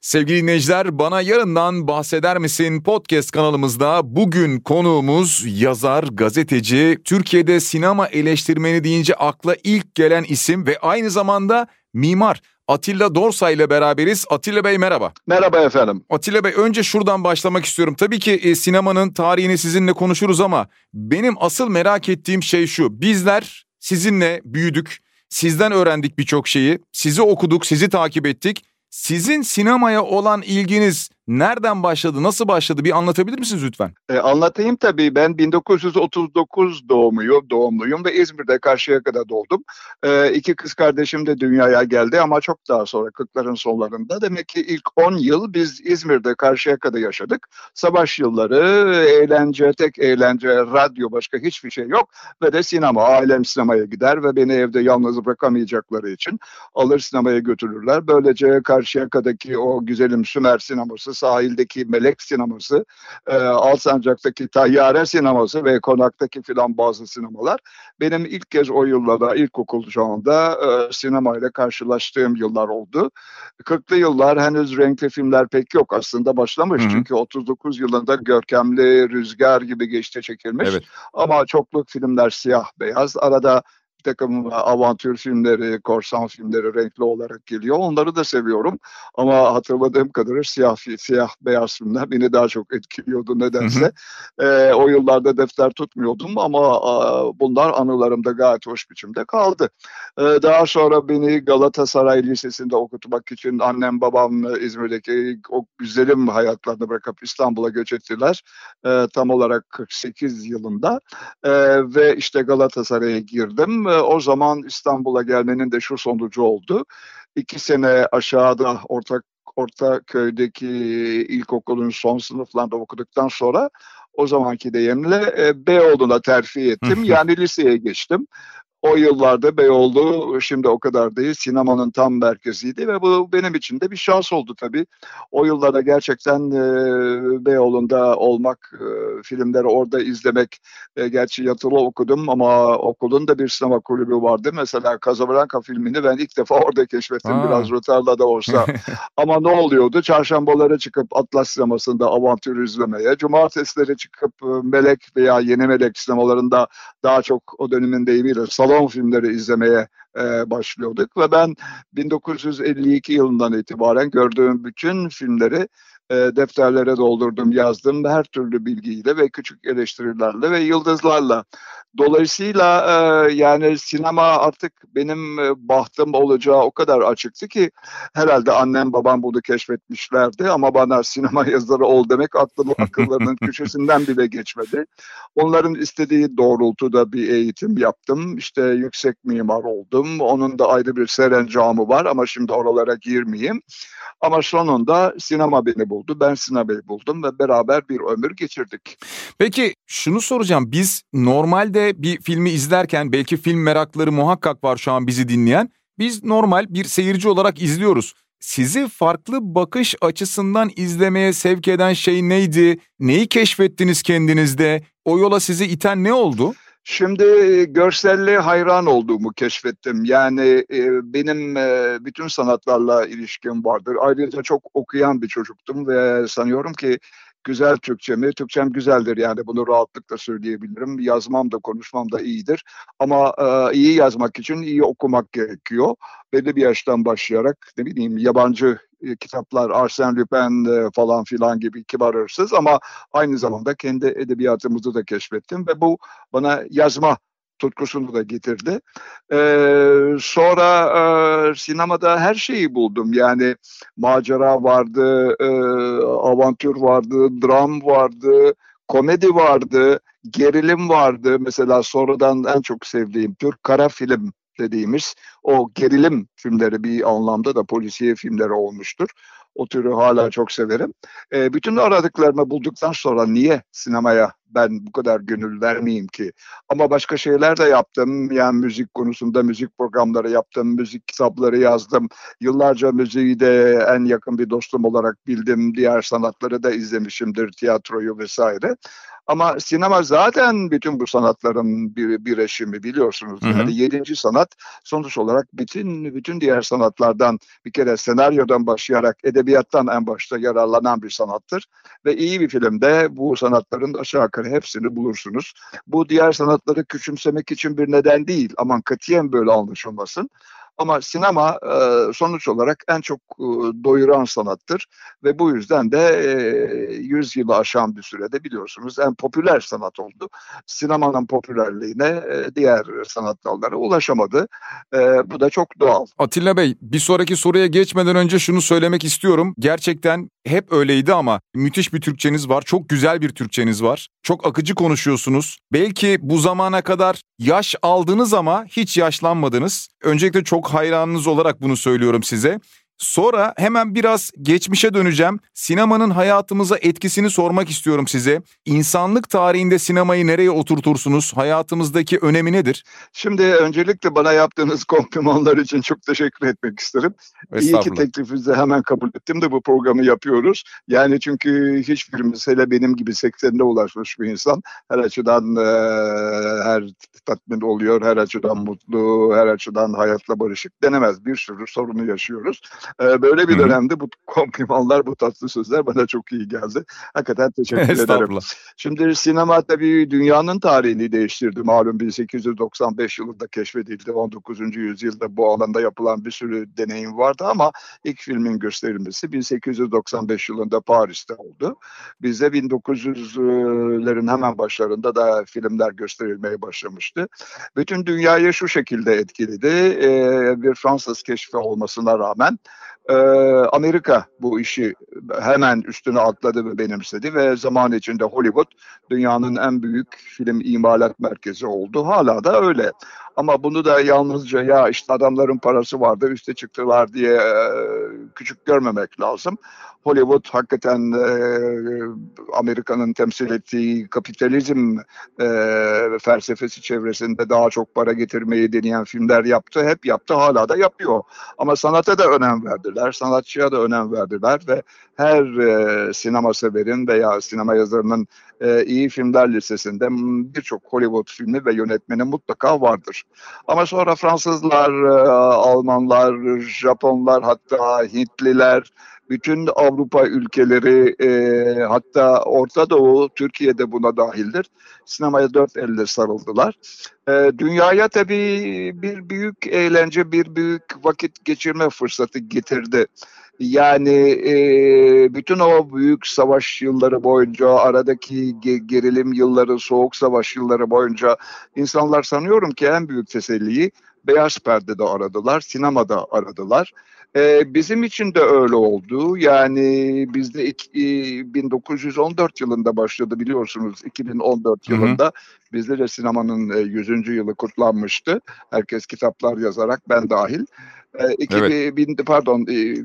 Sevgili dinleyiciler bana yarından bahseder misin podcast kanalımızda bugün konuğumuz yazar, gazeteci, Türkiye'de sinema eleştirmeni deyince akla ilk gelen isim ve aynı zamanda mimar. Atilla Dorsa ile beraberiz. Atilla Bey merhaba. Merhaba efendim. Atilla Bey önce şuradan başlamak istiyorum. Tabii ki e, sinemanın tarihini sizinle konuşuruz ama benim asıl merak ettiğim şey şu. Bizler sizinle büyüdük. Sizden öğrendik birçok şeyi. Sizi okuduk, sizi takip ettik. Sizin sinemaya olan ilginiz nereden başladı, nasıl başladı bir anlatabilir misiniz lütfen? E, anlatayım tabii. Ben 1939 doğumluyum, doğumluyum ve İzmir'de Karşıyaka'da doğdum. E, iki kız kardeşim de dünyaya geldi ama çok daha sonra 40'ların sonlarında. Demek ki ilk 10 yıl biz İzmir'de Karşıyaka'da yaşadık. Savaş yılları, eğlence, tek eğlence, radyo başka hiçbir şey yok. Ve de sinema. Ailem sinemaya gider ve beni evde yalnız bırakamayacakları için alır sinemaya götürürler. Böylece Karşıyaka'daki o güzelim Sümer sineması sahildeki Melek sineması, e, Alsancak'taki Tayyare sineması ve Konak'taki filan bazı sinemalar benim ilk kez o yıllarda ilkokul çağında e, sinemayla karşılaştığım yıllar oldu. 40'lı yıllar henüz renkli filmler pek yok aslında başlamış. Hı hı. Çünkü 39 yılında Görkemli, Rüzgar gibi geçte çekilmiş. Evet. Ama çokluk filmler siyah beyaz. Arada bir takım avantür filmleri, korsan filmleri renkli olarak geliyor. Onları da seviyorum. Ama hatırladığım kadarıyla siyah, siyah beyaz filmler beni daha çok etkiliyordu nedense. E, o yıllarda defter tutmuyordum ama e, bunlar anılarımda gayet hoş biçimde kaldı. E, daha sonra beni Galatasaray Lisesi'nde okutmak için annem babam İzmir'deki o güzelim hayatlarını bırakıp İstanbul'a göç ettiler. E, tam olarak 48 yılında. E, ve işte Galatasaray'a girdim o zaman İstanbul'a gelmenin de şu sonucu oldu. İki sene aşağıda orta orta köydeki ilkokulun son sınıflarında okuduktan sonra o zamanki deyimle e, Beyoğlu'na terfi ettim. yani liseye geçtim o yıllarda Beyoğlu şimdi o kadar değil sinemanın tam merkeziydi ve bu benim için de bir şans oldu tabii. O yıllarda gerçekten e, Beyoğlu'nda olmak, e, filmleri orada izlemek, e, gerçi yatılı okudum ama okulun da bir sinema kulübü vardı. Mesela Casablanca filmini ben ilk defa orada keşfettim Aa. biraz rötarla da olsa. ama ne oluyordu? Çarşambaları çıkıp Atlas sinemasında avantür izlemeye, cumartesileri çıkıp e, Melek veya Yeni Melek sinemalarında daha çok o dönemin deyimiyle salon filmleri izlemeye e, başlıyorduk ve ben 1952 yılından itibaren gördüğüm bütün filmleri e, defterlere doldurdum, yazdım her türlü bilgiyle ve küçük eleştirilerle ve yıldızlarla. Dolayısıyla e, yani sinema artık benim e, bahtım olacağı o kadar açıktı ki herhalde annem babam bunu keşfetmişlerdi ama bana sinema yazarı ol demek aklım akıllarının köşesinden bile geçmedi. Onların istediği doğrultuda bir eğitim yaptım. İşte yüksek mimar oldum. Onun da ayrı bir serencamı var ama şimdi oralara girmeyeyim. Ama sonunda sinema beni buldu. Ben sinemayı buldum ve beraber bir ömür geçirdik. Peki şunu soracağım. Biz normalde bir filmi izlerken belki film merakları muhakkak var şu an bizi dinleyen. Biz normal bir seyirci olarak izliyoruz. Sizi farklı bakış açısından izlemeye sevk eden şey neydi? Neyi keşfettiniz kendinizde? O yola sizi iten ne oldu? Şimdi görselliğe hayran olduğumu keşfettim. Yani e, benim e, bütün sanatlarla ilişkim vardır. Ayrıca çok okuyan bir çocuktum ve sanıyorum ki güzel Türkçemi, Türkçem güzeldir yani bunu rahatlıkla söyleyebilirim. Yazmam da konuşmam da iyidir. Ama e, iyi yazmak için iyi okumak gerekiyor. Belli bir yaştan başlayarak ne bileyim yabancı e, kitaplar, Arsène Lupin e, falan filan gibi kibar hırsız ama aynı zamanda kendi edebiyatımızı da keşfettim ve bu bana yazma tutkusunu da getirdi. Ee, sonra e, sinemada her şeyi buldum. Yani macera vardı, e, avantür vardı, dram vardı, komedi vardı, gerilim vardı. Mesela sonradan en çok sevdiğim Türk kara film dediğimiz o gerilim filmleri bir anlamda da polisiye filmleri olmuştur. O türü hala çok severim. E, bütün aradıklarımı bulduktan sonra niye sinemaya ben bu kadar gönül vermeyeyim ki. Ama başka şeyler de yaptım. Yani müzik konusunda müzik programları yaptım, müzik kitapları yazdım. Yıllarca müziği de en yakın bir dostum olarak bildim. Diğer sanatları da izlemişimdir, tiyatroyu vesaire. Ama sinema zaten bütün bu sanatların bir birleşimi biliyorsunuz. Hı hı. Yani yedinci sanat sonuç olarak bütün bütün diğer sanatlardan bir kere senaryodan başlayarak edebiyattan en başta yararlanan bir sanattır. Ve iyi bir filmde bu sanatların aşağı yukarı hepsini bulursunuz. Bu diğer sanatları küçümsemek için bir neden değil. Aman katiyen böyle anlaşılmasın. Ama sinema e, sonuç olarak en çok e, doyuran sanattır ve bu yüzden de e, 100 yılı aşan bir sürede biliyorsunuz en popüler sanat oldu. Sinemanın popülerliğine e, diğer sanat dalları ulaşamadı. E, bu da çok doğal. Atilla Bey bir sonraki soruya geçmeden önce şunu söylemek istiyorum. Gerçekten hep öyleydi ama müthiş bir Türkçeniz var. Çok güzel bir Türkçeniz var. Çok akıcı konuşuyorsunuz. Belki bu zamana kadar yaş aldınız ama hiç yaşlanmadınız. Öncelikle çok hayranınız olarak bunu söylüyorum size. Sonra hemen biraz geçmişe döneceğim. Sinemanın hayatımıza etkisini sormak istiyorum size. İnsanlık tarihinde sinemayı nereye oturtursunuz? Hayatımızdaki önemi nedir? Şimdi öncelikle bana yaptığınız komplimanlar için çok teşekkür etmek isterim. İyi ki teklifinizi hemen kabul ettim de bu programı yapıyoruz. Yani çünkü hiçbirimiz hele benim gibi 80'de ulaşmış bir insan her açıdan e, her tatmin oluyor, her açıdan mutlu, her açıdan hayatla barışık denemez. Bir sürü sorunu yaşıyoruz. Ee, böyle bir dönemde bu komplimanlar, bu tatlı sözler bana çok iyi geldi. Hakikaten teşekkür ederim. Şimdi sinema tabii dünyanın tarihini değiştirdi. Malum 1895 yılında keşfedildi. 19. yüzyılda bu alanda yapılan bir sürü deneyim vardı ama ilk filmin gösterilmesi 1895 yılında Paris'te oldu. Bizde 1900'lerin hemen başlarında da filmler gösterilmeye başlamıştı. Bütün dünyayı şu şekilde etkiledi. Ee, bir Fransız keşfi olmasına rağmen ee, Amerika bu işi hemen üstüne atladı ve benimsedi ve zaman içinde Hollywood dünyanın en büyük film imalat merkezi oldu. Hala da öyle. Ama bunu da yalnızca ya işte adamların parası vardı üste çıktılar diye e, küçük görmemek lazım. Hollywood hakikaten e, Amerika'nın temsil ettiği kapitalizm e, felsefesi çevresinde daha çok para getirmeyi deneyen filmler yaptı. Hep yaptı hala da yapıyor. Ama sanata da önem verdiler, sanatçıya da önem verdiler ve her e, sinema severin veya sinema yazarının e, iyi filmler listesinde birçok Hollywood filmi ve yönetmeni mutlaka vardır. Ama sonra Fransızlar, e, Almanlar, Japonlar hatta Hintliler, bütün Avrupa ülkeleri e, hatta Orta Doğu, Türkiye de buna dahildir. Sinemaya dört elle sarıldılar. E, dünyaya tabii bir büyük eğlence, bir büyük vakit geçirme fırsatı getirdi. Yani e, bütün o büyük savaş yılları boyunca, aradaki gerilim yılları, soğuk savaş yılları boyunca insanlar sanıyorum ki en büyük teselliyi beyaz perdede aradılar, sinemada aradılar. E, bizim için de öyle oldu. Yani bizde iki, 1914 yılında başladı biliyorsunuz. 2014 hı hı. yılında bizde de sinemanın 100. yılı kutlanmıştı. Herkes kitaplar yazarak ben dahil. E, 2000, evet. bin, pardon e,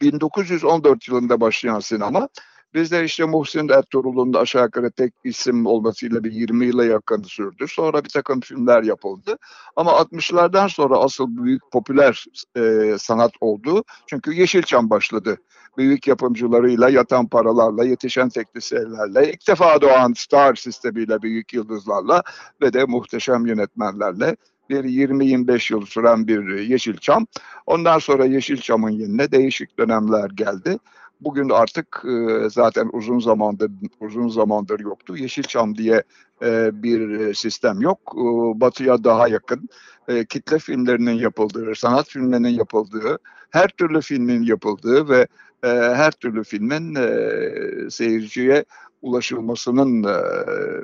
1914 yılında başlayan sinema Bizde işte Muhsin Ertuğrul'un da aşağı yukarı tek isim olmasıyla bir 20 yıla yakın sürdü. Sonra bir takım filmler yapıldı. Ama 60'lardan sonra asıl büyük popüler e, sanat oldu. Çünkü Yeşilçam başladı. Büyük yapımcılarıyla, yatan paralarla, yetişen teknisyenlerle, ilk defa doğan star sistemiyle, büyük yıldızlarla ve de muhteşem yönetmenlerle bir 20-25 yıl süren bir Yeşilçam. Ondan sonra Yeşilçam'ın yerine değişik dönemler geldi. Bugün artık e, zaten uzun zamandır uzun zamandır yoktu. Yeşilçam diye e, bir sistem yok. E, batı'ya daha yakın. E, kitle filmlerinin yapıldığı, sanat filmlerinin yapıldığı, her türlü filmin yapıldığı ve e, her türlü filmin e, seyirciye ulaşılmasının e,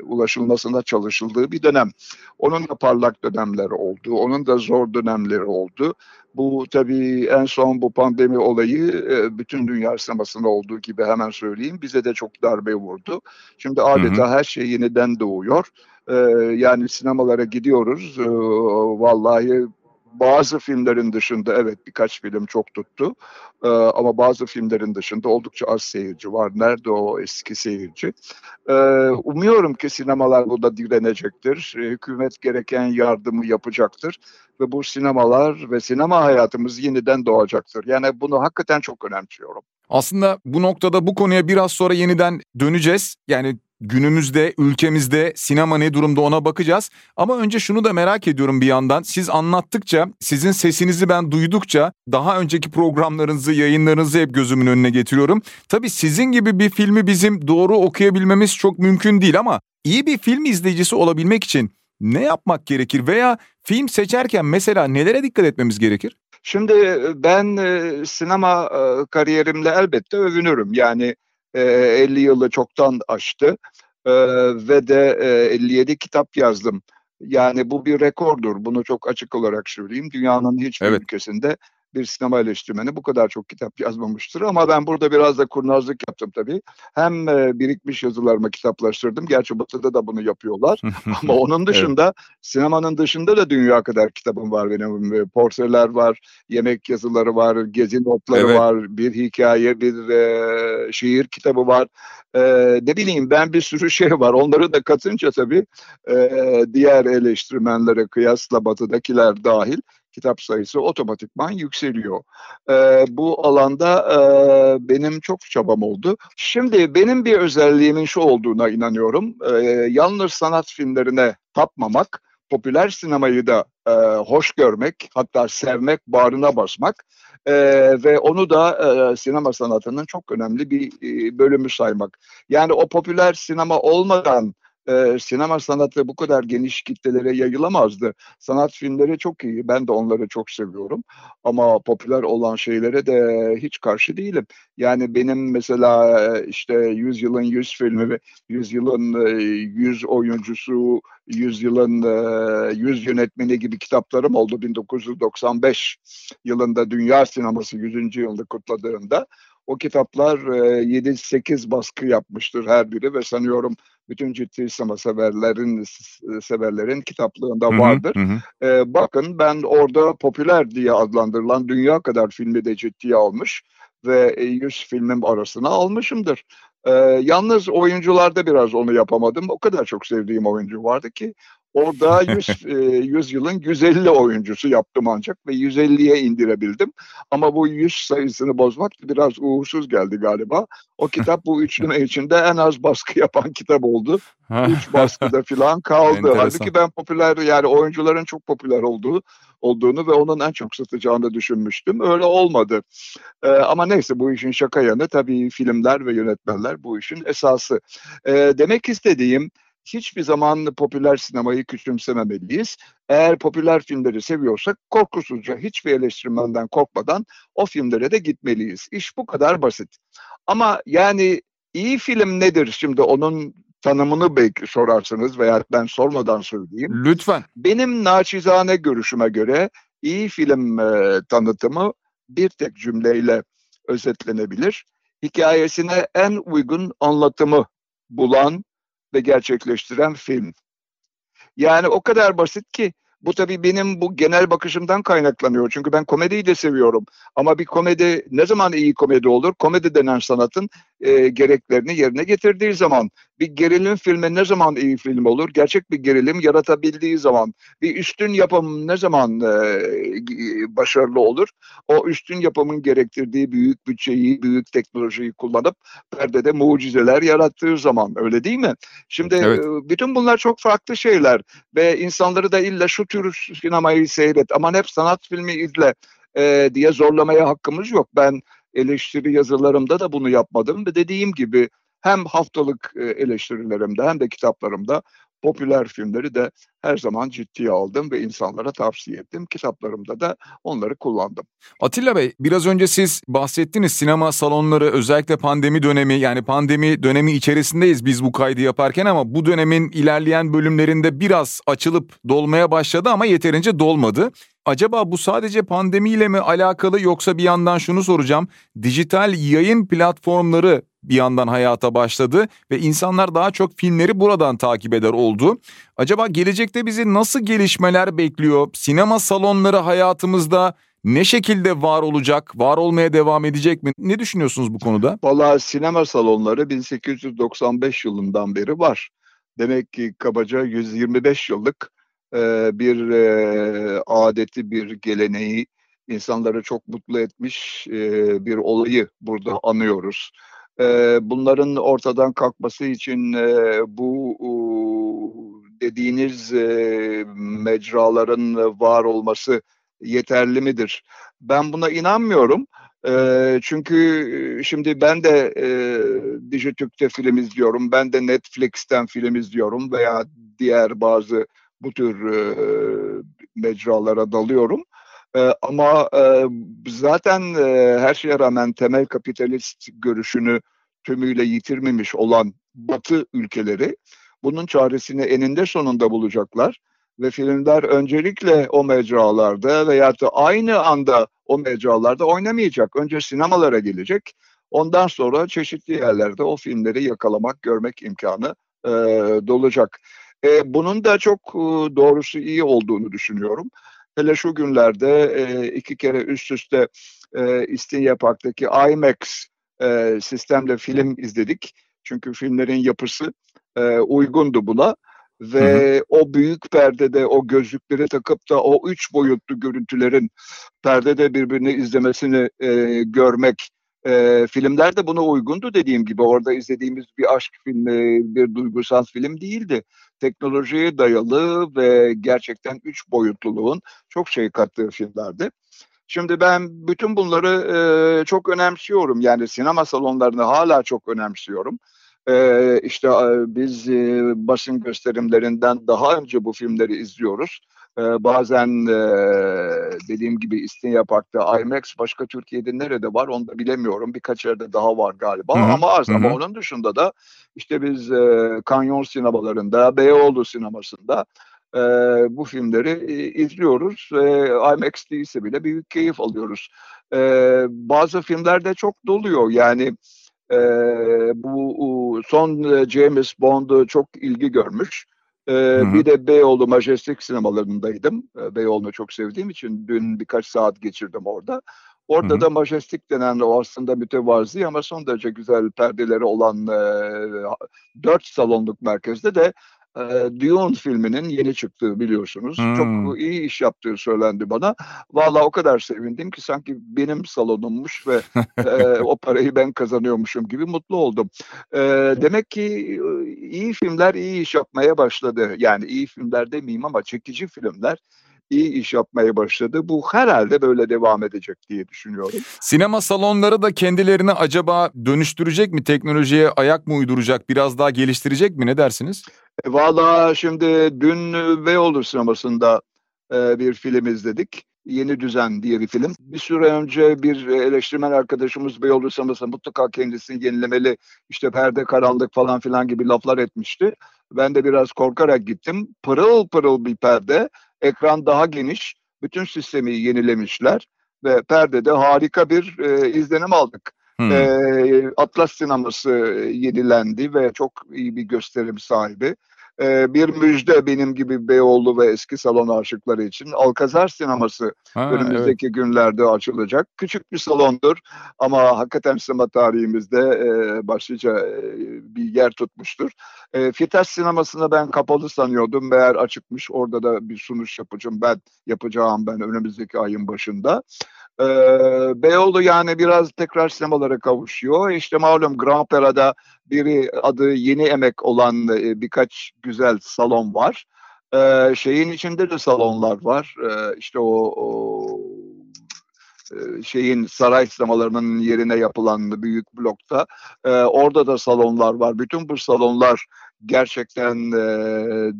ulaşılmasına çalışıldığı bir dönem. Onun da parlak dönemleri oldu, onun da zor dönemleri oldu. Bu tabii en son bu pandemi olayı e, bütün dünya sinemasında olduğu gibi hemen söyleyeyim bize de çok darbe vurdu. Şimdi adeta hı hı. her şey yeniden doğuyor. E, yani sinemalara gidiyoruz. E, vallahi bazı filmlerin dışında evet birkaç film çok tuttu. Ee, ama bazı filmlerin dışında oldukça az seyirci var. Nerede o eski seyirci? Ee, umuyorum ki sinemalar burada direnecektir. Hükümet gereken yardımı yapacaktır. Ve bu sinemalar ve sinema hayatımız yeniden doğacaktır. Yani bunu hakikaten çok önemsiyorum. Aslında bu noktada bu konuya biraz sonra yeniden döneceğiz. Yani günümüzde ülkemizde sinema ne durumda ona bakacağız. Ama önce şunu da merak ediyorum bir yandan. Siz anlattıkça, sizin sesinizi ben duydukça daha önceki programlarınızı, yayınlarınızı hep gözümün önüne getiriyorum. Tabii sizin gibi bir filmi bizim doğru okuyabilmemiz çok mümkün değil ama iyi bir film izleyicisi olabilmek için ne yapmak gerekir veya film seçerken mesela nelere dikkat etmemiz gerekir? Şimdi ben sinema kariyerimle elbette övünürüm. Yani 50 yılı çoktan aştı ve de 57 kitap yazdım. Yani bu bir rekordur. Bunu çok açık olarak söyleyeyim. Dünyanın hiçbir evet. ülkesinde bir sinema eleştirmeni bu kadar çok kitap yazmamıştır. Ama ben burada biraz da kurnazlık yaptım tabii. Hem e, birikmiş yazılarımı kitaplaştırdım. Gerçi Batı'da da bunu yapıyorlar. Ama onun dışında evet. sinemanın dışında da dünya kadar kitabım var benim. E, portreler var, yemek yazıları var, gezi notları evet. var, bir hikaye, bir e, şiir kitabı var. E, ne bileyim ben bir sürü şey var. Onları da katınca tabii e, diğer eleştirmenlere kıyasla Batı'dakiler dahil kitap sayısı otomatikman yükseliyor. E, bu alanda e, benim çok çabam oldu. Şimdi benim bir özelliğimin şu olduğuna inanıyorum. E, yalnız sanat filmlerine tapmamak, popüler sinemayı da e, hoş görmek, hatta sevmek, bağrına basmak e, ve onu da e, sinema sanatının çok önemli bir e, bölümü saymak. Yani o popüler sinema olmadan e, sinema sanatı bu kadar geniş kitlelere yayılamazdı. Sanat filmleri çok iyi. Ben de onları çok seviyorum. Ama popüler olan şeylere de hiç karşı değilim. Yani benim mesela işte Yüzyılın Yüz filmi ve Yüzyılın Yüz oyuncusu, Yüzyılın Yüz yönetmeni gibi kitaplarım oldu 1995 yılında Dünya Sineması 100. yılını kutladığında. O kitaplar 7-8 baskı yapmıştır her biri ve sanıyorum bütün ciddi sinema severlerin severlerin kitaplığında vardır. Hı hı. Ee, bakın ben orada popüler diye adlandırılan dünya kadar filmi de ciddiye almış ve 100 filmim arasına almışımdır. Ee, yalnız oyuncularda biraz onu yapamadım. O kadar çok sevdiğim oyuncu vardı ki Orada 100, e, 100 yılın 150 oyuncusu yaptım ancak ve 150'ye indirebildim. Ama bu 100 sayısını bozmak biraz uğursuz geldi galiba. O kitap bu üçlüme içinde en az baskı yapan kitap oldu. Üç baskıda falan kaldı. Halbuki ben popüler yani oyuncuların çok popüler olduğu olduğunu ve onun en çok satacağını düşünmüştüm. Öyle olmadı. Ee, ama neyse bu işin şaka yanı tabii filmler ve yönetmenler bu işin esası. Ee, demek istediğim hiçbir zaman popüler sinemayı küçümsememeliyiz. Eğer popüler filmleri seviyorsak korkusuzca hiçbir eleştirmenden korkmadan o filmlere de gitmeliyiz. İş bu kadar basit. Ama yani iyi film nedir şimdi onun tanımını belki sorarsınız veya ben sormadan söyleyeyim. Lütfen. Benim naçizane görüşüme göre iyi film e, tanıtımı bir tek cümleyle özetlenebilir. Hikayesine en uygun anlatımı bulan ve gerçekleştiren film. Yani o kadar basit ki bu tabii benim bu genel bakışımdan kaynaklanıyor. Çünkü ben komediyi de seviyorum. Ama bir komedi ne zaman iyi komedi olur? Komedi denen sanatın e, gereklerini yerine getirdiği zaman. Bir gerilim filmi ne zaman iyi film olur? Gerçek bir gerilim yaratabildiği zaman. Bir üstün yapım ne zaman e, başarılı olur? O üstün yapımın gerektirdiği büyük bütçeyi, büyük teknolojiyi kullanıp perdede mucizeler yarattığı zaman. Öyle değil mi? Şimdi evet. e, bütün bunlar çok farklı şeyler ve insanları da illa şu tür sinemayı seyret aman hep sanat filmi izle e, diye zorlamaya hakkımız yok. Ben eleştiri yazılarımda da bunu yapmadım ve dediğim gibi hem haftalık e, eleştirilerimde hem de kitaplarımda popüler filmleri de her zaman ciddiye aldım ve insanlara tavsiye ettim. Kitaplarımda da onları kullandım. Atilla Bey biraz önce siz bahsettiniz sinema salonları özellikle pandemi dönemi yani pandemi dönemi içerisindeyiz biz bu kaydı yaparken ama bu dönemin ilerleyen bölümlerinde biraz açılıp dolmaya başladı ama yeterince dolmadı. Acaba bu sadece pandemiyle mi alakalı yoksa bir yandan şunu soracağım. Dijital yayın platformları bir yandan hayata başladı ve insanlar daha çok filmleri buradan takip eder oldu. Acaba gelecekte bizi nasıl gelişmeler bekliyor? Sinema salonları hayatımızda ne şekilde var olacak, var olmaya devam edecek mi? Ne düşünüyorsunuz bu konuda? Valla sinema salonları 1895 yılından beri var. Demek ki kabaca 125 yıllık e, bir e, adeti, bir geleneği, insanları çok mutlu etmiş e, bir olayı burada anıyoruz. Bunların ortadan kalkması için bu dediğiniz mecraların var olması yeterli midir? Ben buna inanmıyorum. Çünkü şimdi ben de e, Dijitürk'te film izliyorum, ben de Netflix'ten film izliyorum veya diğer bazı bu tür mecralara dalıyorum. E, ama e, zaten e, her şeye rağmen temel kapitalist görüşünü tümüyle yitirmemiş olan Batı ülkeleri bunun çaresini eninde sonunda bulacaklar ve filmler öncelikle o mecralarda veya da aynı anda o mecralarda oynamayacak. Önce sinemalara gelecek. Ondan sonra çeşitli yerlerde o filmleri yakalamak, görmek imkanı e, dolacak. E, bunun da çok e, doğrusu iyi olduğunu düşünüyorum. Hele şu günlerde e, iki kere üst üste e, İstinye Park'taki IMAX e, sistemle film izledik. Çünkü filmlerin yapısı e, uygundu buna. Ve hı hı. o büyük perdede o gözlükleri takıp da o üç boyutlu görüntülerin perdede birbirini izlemesini e, görmek e, filmler de buna uygundu dediğim gibi. Orada izlediğimiz bir aşk filmi, bir duygusal film değildi. Teknolojiye dayalı ve gerçekten üç boyutluluğun çok şey kattığı filmlerdi. Şimdi ben bütün bunları e, çok önemsiyorum. Yani sinema salonlarını hala çok önemsiyorum. E, işte e, biz e, basın gösterimlerinden daha önce bu filmleri izliyoruz. E, bazen e, dediğim gibi İstinye Park'ta IMAX başka Türkiye'de nerede var onu da bilemiyorum. Birkaç yerde daha var galiba Hı-hı. ama az. Hı-hı. Ama onun dışında da işte biz e, Kanyon sinemalarında, Beyoğlu sinemasında e, bu filmleri e, izliyoruz ve IMAX değilse bile büyük keyif alıyoruz. E, bazı filmlerde çok doluyor yani e, bu son James Bond çok ilgi görmüş. E, Bir de Beyoğlu Majestic sinemalarındaydım. E, Beyoğlu'nu çok sevdiğim için dün birkaç saat geçirdim orada. Orada hı hı. da Majestic denen o aslında mütevazi ama son derece güzel perdeleri olan e, 4 salonluk merkezde de e, Dune filminin yeni çıktığı biliyorsunuz. Hmm. Çok iyi iş yaptığı söylendi bana. Valla o kadar sevindim ki sanki benim salonummuş ve e, o parayı ben kazanıyormuşum gibi mutlu oldum. E, demek ki iyi filmler iyi iş yapmaya başladı. Yani iyi filmler demeyeyim ama çekici filmler iyi iş yapmaya başladı. Bu herhalde böyle devam edecek diye düşünüyorum. Sinema salonları da kendilerini acaba dönüştürecek mi? Teknolojiye ayak mı uyduracak? Biraz daha geliştirecek mi? Ne dersiniz? E, Valla şimdi dün Beyoğlu sinemasında e, bir film izledik. Yeni Düzen diye bir film. Bir süre önce bir eleştirmen arkadaşımız Beyoğlu sinemasında mutlaka kendisini yenilemeli, işte perde karanlık falan filan gibi laflar etmişti. Ben de biraz korkarak gittim. Pırıl pırıl bir perde, ekran daha geniş, bütün sistemi yenilemişler ve perdede harika bir e, izlenim aldık. Hmm. E, Atlas sineması yenilendi ve çok iyi bir gösterim sahibi. E, bir müjde benim gibi Beyoğlu ve eski salon aşıkları için. Alkazar sineması ha, önümüzdeki evet. günlerde açılacak. Küçük bir salondur ama hakikaten sinema tarihimizde e, başlıca e, bir yer tutmuştur. E, Fites sinemasını ben kapalı sanıyordum. Meğer açıkmış. Orada da bir sunuş yapacağım ben yapacağım ben önümüzdeki ayın başında. Ee, Beyoğlu yani biraz tekrar sinemalara kavuşuyor. İşte malum Grand Pera'da biri adı Yeni Emek olan e, birkaç güzel salon var. Ee, şeyin içinde de salonlar var. Ee, işte o, o e, şeyin saray sinemalarının yerine yapılan büyük blokta. Ee, orada da salonlar var. Bütün bu salonlar gerçekten e,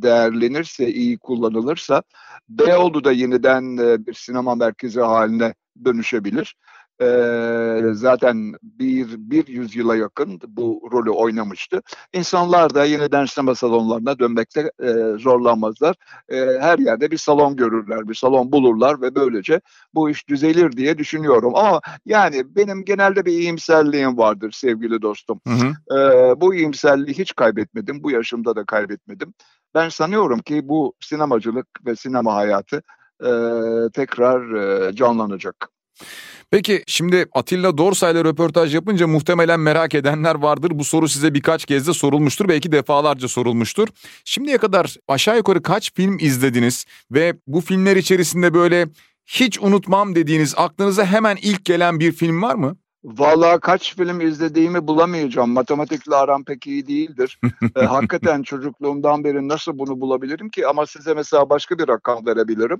değerlenirse, iyi kullanılırsa Beyoğlu da yeniden e, bir sinema merkezi haline dönüşebilir. E, zaten bir, bir yüzyıla yakın bu rolü oynamıştı. İnsanlar da yeniden sinema salonlarına dönmekte e, zorlanmazlar. E, her yerde bir salon görürler, bir salon bulurlar ve böylece bu iş düzelir diye düşünüyorum. Ama yani benim genelde bir iyimserliğim vardır sevgili dostum. Hı hı. E, bu iyimserliği hiç kaybetmedim, bu yaşımda da kaybetmedim. Ben sanıyorum ki bu sinemacılık ve sinema hayatı e, tekrar e, canlanacak. Peki şimdi Atilla Dorsay'la röportaj yapınca muhtemelen merak edenler vardır. Bu soru size birkaç kez de sorulmuştur. Belki defalarca sorulmuştur. Şimdiye kadar aşağı yukarı kaç film izlediniz ve bu filmler içerisinde böyle hiç unutmam dediğiniz aklınıza hemen ilk gelen bir film var mı? Valla kaç film izlediğimi bulamayacağım. Matematikle aram pek iyi değildir. e, hakikaten çocukluğumdan beri nasıl bunu bulabilirim ki? Ama size mesela başka bir rakam verebilirim.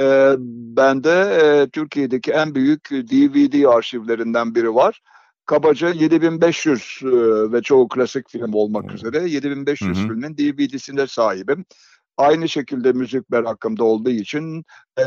E, bende e, Türkiye'deki en büyük DVD arşivlerinden biri var. Kabaca 7500 e, ve çoğu klasik film olmak üzere 7500 hı hı. filmin DVD'sine sahibim. Aynı şekilde müzik merakımda olduğu için e,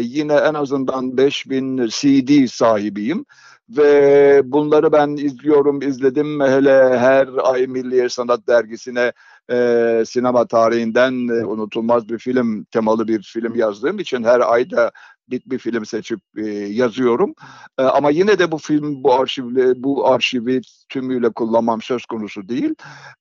yine en azından 5000 CD sahibiyim ve bunları ben izliyorum, izledim. Hele her ay Milliye Sanat Dergisi'ne e, sinema tarihinden e, unutulmaz bir film, temalı bir film yazdığım için her ayda bir, bir film seçip e, yazıyorum. E, ama yine de bu film, bu arşivle, bu arşivi tümüyle kullanmam söz konusu değil.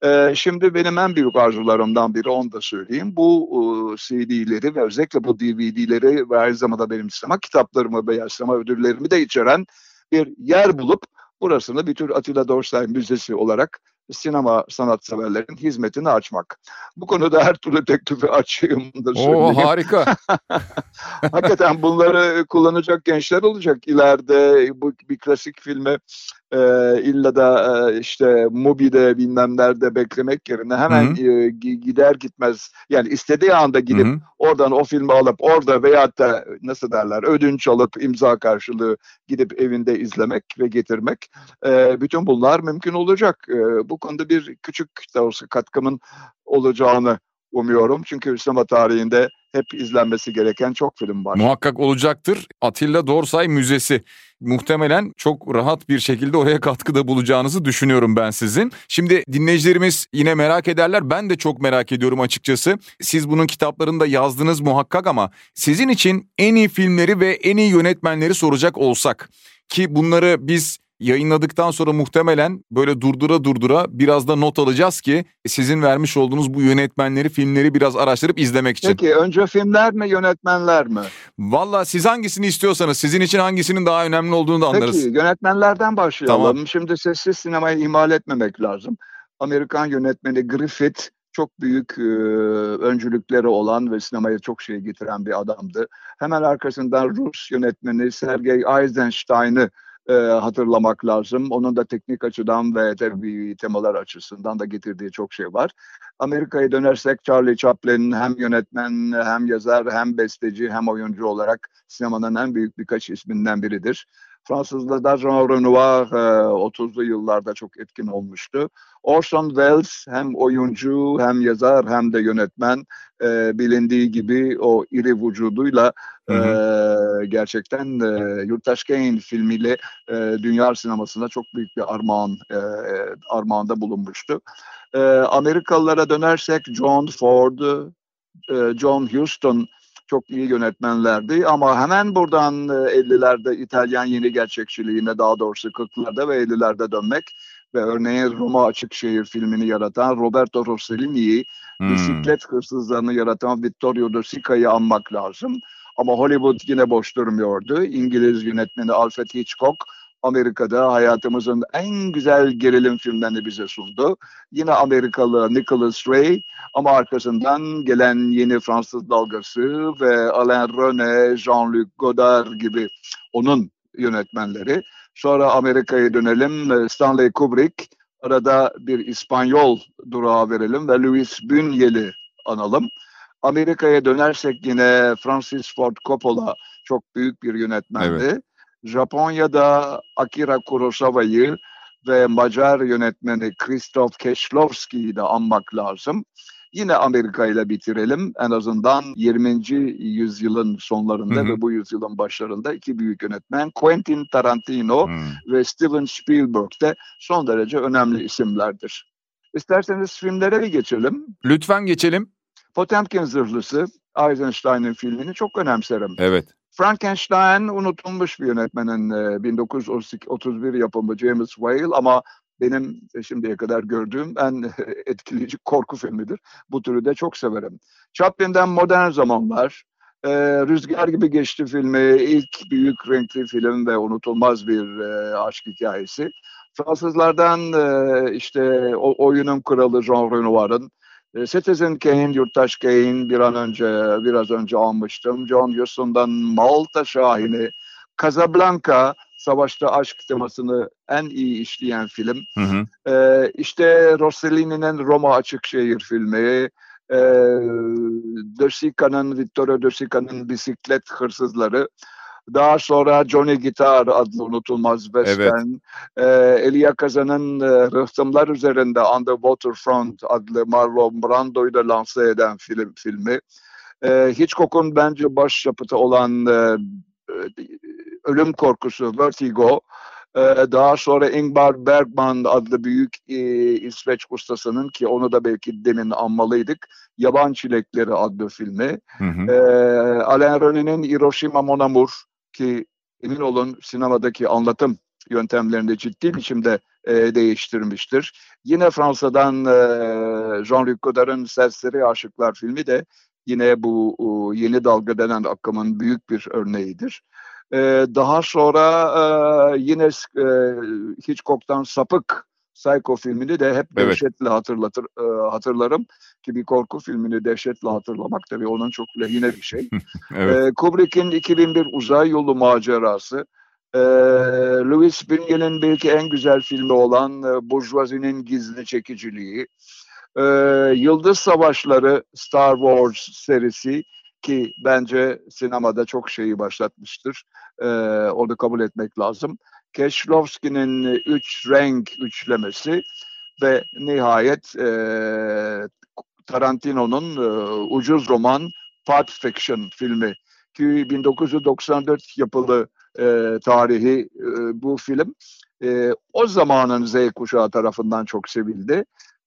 E, şimdi benim en büyük arzularımdan biri onu da söyleyeyim. Bu e, CD'leri ve özellikle bu DVD'leri ve aynı zamanda benim sinema kitaplarımı veya sinema ödüllerimi de içeren bir yer bulup burasını bir tür Atilla Dorsay Müzesi olarak sinema sanatseverlerin hizmetini açmak. Bu konuda her türlü teklifi açığımdır. Oo harika. Hakikaten bunları kullanacak gençler olacak ileride bu bir klasik filme e, illa da e, işte Mubi'de bilmem nerede beklemek yerine hemen e, gider gitmez yani istediği anda gidip Hı-hı. oradan o filmi alıp orada veyahut da nasıl derler ödünç alıp imza karşılığı gidip evinde izlemek ve getirmek e, bütün bunlar mümkün olacak. E, bu konuda bir küçük de olsa katkımın olacağını umuyorum. Çünkü sinema tarihinde hep izlenmesi gereken çok film var. Muhakkak olacaktır. Atilla Dorsay Müzesi. Muhtemelen çok rahat bir şekilde oraya katkıda bulacağınızı düşünüyorum ben sizin. Şimdi dinleyicilerimiz yine merak ederler. Ben de çok merak ediyorum açıkçası. Siz bunun kitaplarında yazdınız muhakkak ama sizin için en iyi filmleri ve en iyi yönetmenleri soracak olsak ki bunları biz yayınladıktan sonra muhtemelen böyle durdura durdura biraz da not alacağız ki sizin vermiş olduğunuz bu yönetmenleri, filmleri biraz araştırıp izlemek için. Peki önce filmler mi, yönetmenler mi? Valla siz hangisini istiyorsanız, sizin için hangisinin daha önemli olduğunu da anlarız. Peki yönetmenlerden başlayalım. Tamam. Şimdi sessiz sinemayı ihmal etmemek lazım. Amerikan yönetmeni Griffith çok büyük e, öncülükleri olan ve sinemaya çok şey getiren bir adamdı. Hemen arkasından Rus yönetmeni Sergei Eisenstein'ı e, hatırlamak lazım. Onun da teknik açıdan ve tabii temalar açısından da getirdiği çok şey var. Amerika'ya dönersek Charlie Chaplin hem yönetmen hem yazar hem besteci hem oyuncu olarak sinemanın en büyük birkaç isminden biridir. Fransız'da da Jean Renoir e, 30'lu yıllarda çok etkin olmuştu. Orson Welles hem oyuncu hem yazar hem de yönetmen e, bilindiği gibi o iri vücuduyla e, gerçekten e, Yurttaş Kane filmiyle e, dünya sinemasında çok büyük bir armağan e, armağanda bulunmuştu. E, Amerikalılara dönersek John Ford, e, John Huston çok iyi yönetmenlerdi ama hemen buradan 50'lerde e, İtalyan yeni gerçekçiliğine daha doğrusu 40'larda ve 50'lerde dönmek ve örneğin Roma Açık Şehir filmini yaratan Roberto Rossellini'yi, hmm. bisiklet hırsızlarını yaratan Vittorio De Sica'yı anmak lazım. Ama Hollywood yine boş durmuyordu. İngiliz yönetmeni Alfred Hitchcock Amerika'da hayatımızın en güzel gerilim filmlerini bize sundu. Yine Amerikalı Nicholas Ray ama arkasından gelen yeni Fransız dalgası ve Alain René, Jean-Luc Godard gibi onun yönetmenleri. Sonra Amerika'ya dönelim. Stanley Kubrick, arada bir İspanyol durağı verelim ve Louis Buñuel'i analım. Amerika'ya dönersek yine Francis Ford Coppola çok büyük bir yönetmendi. Evet. Japonya'da Akira Kurosawa'yı ve Macar yönetmeni Krzysztof Kieślowski'yi de anmak lazım. Yine Amerika ile bitirelim. En azından 20. yüzyılın sonlarında hı hı. ve bu yüzyılın başlarında iki büyük yönetmen Quentin Tarantino hı. ve Steven Spielberg de son derece önemli isimlerdir. İsterseniz filmlere bir geçelim. Lütfen geçelim. Potemkin Zırhlısı, Eisenstein'in filmini çok önemserim. Evet. Frankenstein unutulmuş bir yönetmenin 1931 yapımı James Whale ama benim şimdiye kadar gördüğüm en etkileyici korku filmidir. Bu türü de çok severim. Chaplin'den Modern Zamanlar, e, Rüzgar gibi geçti filmi, ilk büyük renkli film ve unutulmaz bir e, aşk hikayesi. Fransızlardan e, işte oyunun kralı Jean Renoir'ın Citizen Kane, Yurttaş Kane bir an önce biraz önce almıştım. John Huston'dan Malta Şahini, Casablanca, savaşta aşk temasını en iyi işleyen film. Hı hı. Ee, işte Rossellini'nin Roma Açık Şehir filmi, e, De Sica'nın, Vittorio De Sica'nın Bisiklet Hırsızları, daha sonra Johnny Guitar adlı unutulmaz western. Evet. E, Elia Kazan'ın e, Rıhtımlar Üzerinde On the Waterfront adlı Marlon Brando'yu da lanse eden film filmi. E, Hitchcock'un bence başyapıtı olan e, Ölüm Korkusu, Vertigo. E, daha sonra Ingmar Bergman adlı büyük e, İsveç ustasının ki onu da belki demin anmalıydık. Yaban Çilekleri adlı filmi. Hı hı. E, Alain René'nin Hiroshima Mon Amour ki emin olun sinemadaki anlatım yöntemlerini ciddi biçimde e, değiştirmiştir. Yine Fransa'dan e, Jean-Luc Godard'ın Serseri Aşıklar filmi de yine bu o, yeni dalga denen akımın büyük bir örneğidir. E, daha sonra e, yine e, Hitchcock'tan Sapık Psycho filmini de hep evet. dehşetle hatırlatır e, hatırlarım ki bir korku filmini dehşetle hatırlamak tabii onun çok lehine bir şey. evet. e, Kubrick'in 2001 Uzay Yolu Macerası, e, Louis Bingel'in belki en güzel filmi olan e, Burjuvazi'nin Gizli Çekiciliği, e, Yıldız Savaşları Star Wars serisi ki bence sinemada çok şeyi başlatmıştır. E, onu kabul etmek lazım. Keşlovski'nin üç renk üçlemesi ve nihayet e, Tarantino'nun e, ucuz roman Pulp Fiction filmi ki 1994 yapılı e, tarihi e, bu film e, o zamanın Z kuşağı tarafından çok sevildi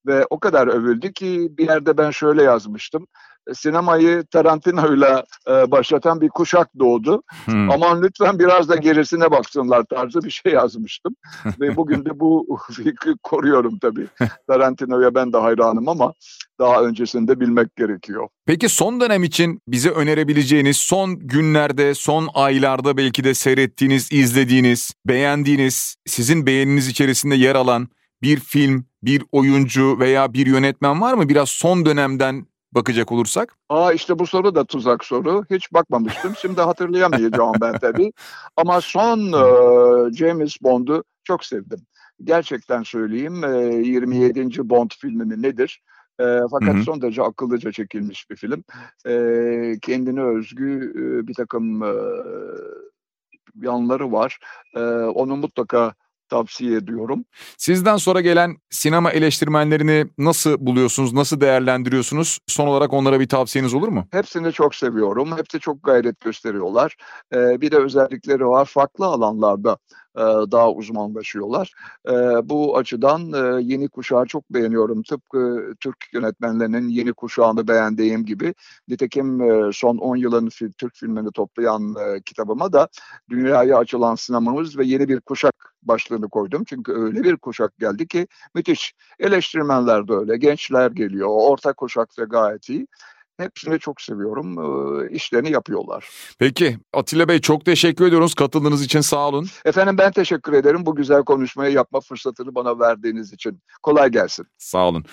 ve o kadar övüldü ki bir yerde ben şöyle yazmıştım sinemayı Tarantino'yla e, başlatan bir kuşak doğdu. Hmm. Aman lütfen biraz da gerisine baksınlar tarzı bir şey yazmıştım. Ve bugün de bu fikri koruyorum tabii. Tarantino'ya ben de hayranım ama daha öncesinde bilmek gerekiyor. Peki son dönem için bize önerebileceğiniz son günlerde, son aylarda belki de seyrettiğiniz, izlediğiniz, beğendiğiniz, sizin beğeniniz içerisinde yer alan bir film, bir oyuncu veya bir yönetmen var mı? Biraz son dönemden bakacak olursak? Aa işte bu soru da tuzak soru. Hiç bakmamıştım. Şimdi hatırlayamayacağım ben tabii. Ama son e, James Bond'u çok sevdim. Gerçekten söyleyeyim e, 27. Bond filmi nedir? E, fakat hı hı. son derece akıllıca çekilmiş bir film. E, kendine özgü e, bir takım e, yanları var. E, onu mutlaka tavsiye ediyorum. Sizden sonra gelen sinema eleştirmenlerini nasıl buluyorsunuz, nasıl değerlendiriyorsunuz? Son olarak onlara bir tavsiyeniz olur mu? Hepsini çok seviyorum. Hepsi çok gayret gösteriyorlar. Ee, bir de özellikleri var. Farklı alanlarda e, daha uzmanlaşıyorlar. E, bu açıdan e, yeni kuşağı çok beğeniyorum. Tıpkı Türk yönetmenlerinin yeni kuşağını beğendiğim gibi. Nitekim son 10 yılın Türk filmini toplayan kitabıma da dünyaya açılan sinemamız ve yeni bir kuşak başlığını koydum. Çünkü öyle bir kuşak geldi ki müthiş. Eleştirmenler de öyle, gençler geliyor, orta kuşak da gayet iyi. Hepsini çok seviyorum. E, işlerini yapıyorlar. Peki Atilla Bey çok teşekkür ediyoruz katıldığınız için sağ olun. Efendim ben teşekkür ederim bu güzel konuşmayı yapma fırsatını bana verdiğiniz için. Kolay gelsin. Sağ olun.